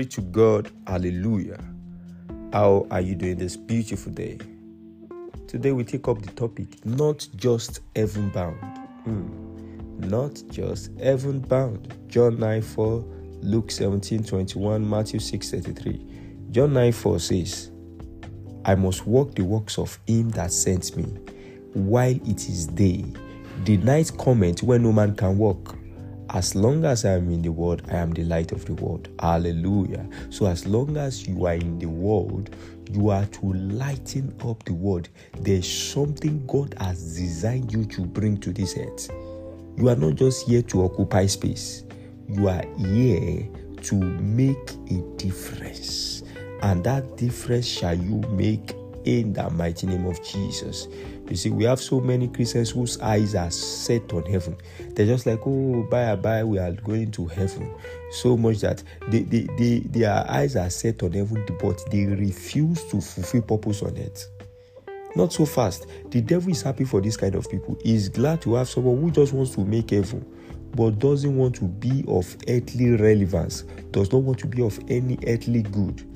Glory to God. Hallelujah. How are you doing this beautiful day? Today we take up the topic not just heaven bound. Hmm. Not just heaven bound. John 9 4, Luke 17 21, Matthew 6 33. John 9 4 says, I must walk the works of him that sent me while it is day. The night cometh when no man can walk. As long as I am in the world, I am the light of the world. Hallelujah. So, as long as you are in the world, you are to lighten up the world. There's something God has designed you to bring to this earth. You are not just here to occupy space, you are here to make a difference. And that difference shall you make in the mighty name of Jesus. You see, we have so many Christians whose eyes are set on heaven. They're just like, oh, by and by, we are going to heaven. So much that they, they, they, their eyes are set on heaven, but they refuse to fulfill purpose on earth. Not so fast. The devil is happy for this kind of people. He's glad to have someone who just wants to make heaven, but doesn't want to be of earthly relevance, does not want to be of any earthly good.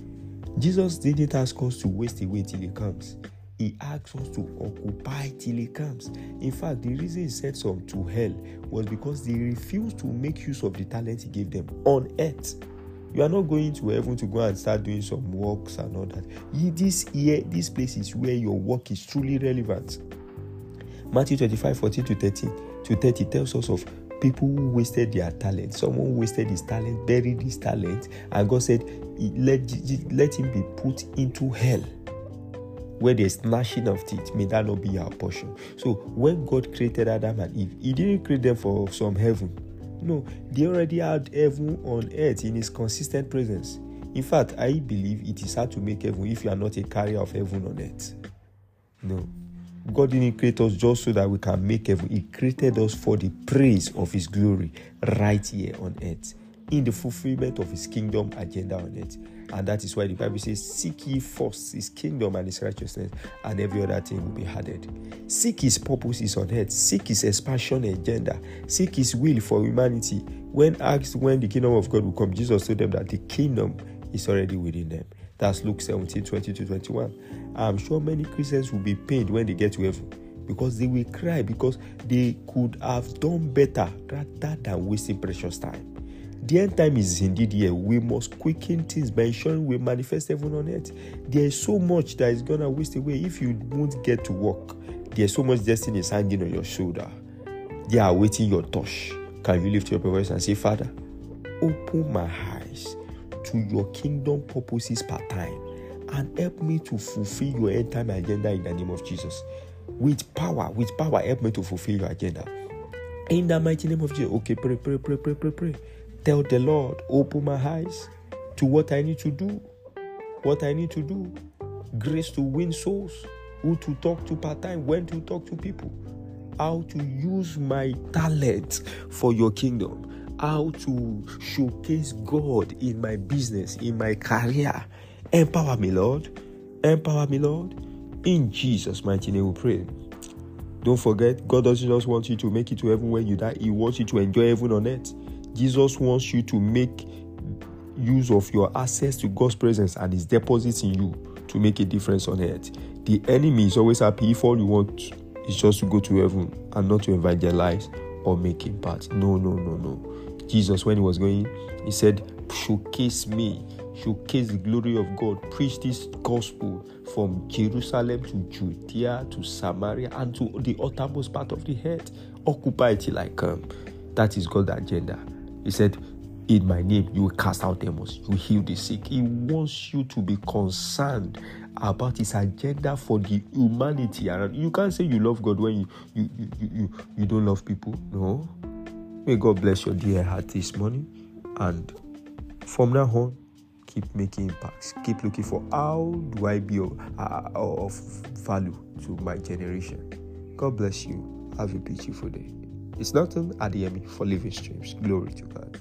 Jesus didn't ask us to waste away till he comes. He asks us to occupy till he comes. In fact, the reason he sent some to hell was because they refused to make use of the talent he gave them on earth. You are not going to heaven to go and start doing some works and all that. This here, this place is where your work is truly relevant. Matthew 25, 14 to 13 to 30 tells us of people who wasted their talent. Someone wasted his talent, buried his talent, and God said, Let, let him be put into hell where there's gnashing of teeth. May that not be our portion. So when God created Adam and Eve, He didn't create them for some heaven. No, they already had heaven on earth in His consistent presence. In fact, I believe it is hard to make heaven if you are not a carrier of heaven on earth. No. God didn't create us just so that we can make heaven. He created us for the praise of His glory right here on earth, in the fulfillment of His kingdom agenda on earth. And that is why the Bible says, Seek ye first his kingdom and his righteousness, and every other thing will be added. Seek his purposes on earth, seek his expansion agenda, seek his will for humanity. When asked when the kingdom of God will come, Jesus told them that the kingdom is already within them. That's Luke 17 20 to 21. I'm sure many Christians will be pained when they get to heaven because they will cry because they could have done better rather than wasting precious time. The end time is indeed here. We must quicken things by ensuring we manifest heaven on earth. There is so much that is gonna waste away if you won't get to work. There's so much destiny is hanging on your shoulder. They are waiting your touch. Can you lift your voice and say, Father, open my eyes to your kingdom purposes part time and help me to fulfill your end time agenda in the name of Jesus. With power, with power, help me to fulfill your agenda. In the mighty name of Jesus. Okay, pray, pray, pray, pray, pray, pray. Tell the Lord, open my eyes to what I need to do, what I need to do. Grace to win souls, who to talk to part time, when to talk to people, how to use my talent for your kingdom, how to showcase God in my business, in my career. Empower me, Lord. Empower me, Lord. In Jesus' mighty name we pray. Don't forget, God doesn't just want you to make it to heaven when you die, He wants you to enjoy heaven on earth. Jesus wants you to make use of your access to God's presence and His deposits in you to make a difference on earth. The enemy is always happy if all you want is just to go to heaven and not to evangelize or make impact. No, no, no, no. Jesus, when he was going, he said, Showcase me, showcase the glory of God, preach this gospel from Jerusalem to Judea to Samaria and to the uttermost part of the earth. Occupy till I come. That is God's agenda. He said, In my name, you will cast out demons, you will heal the sick. He wants you to be concerned about his agenda for the humanity around. You can't say you love God when you you, you, you, you don't love people. No. May God bless your dear heart this morning. And from now on, keep making impacts. Keep looking for how do I be of, uh, of value to my generation. God bless you. Have a beautiful day. It's at the for living streams. Glory to God.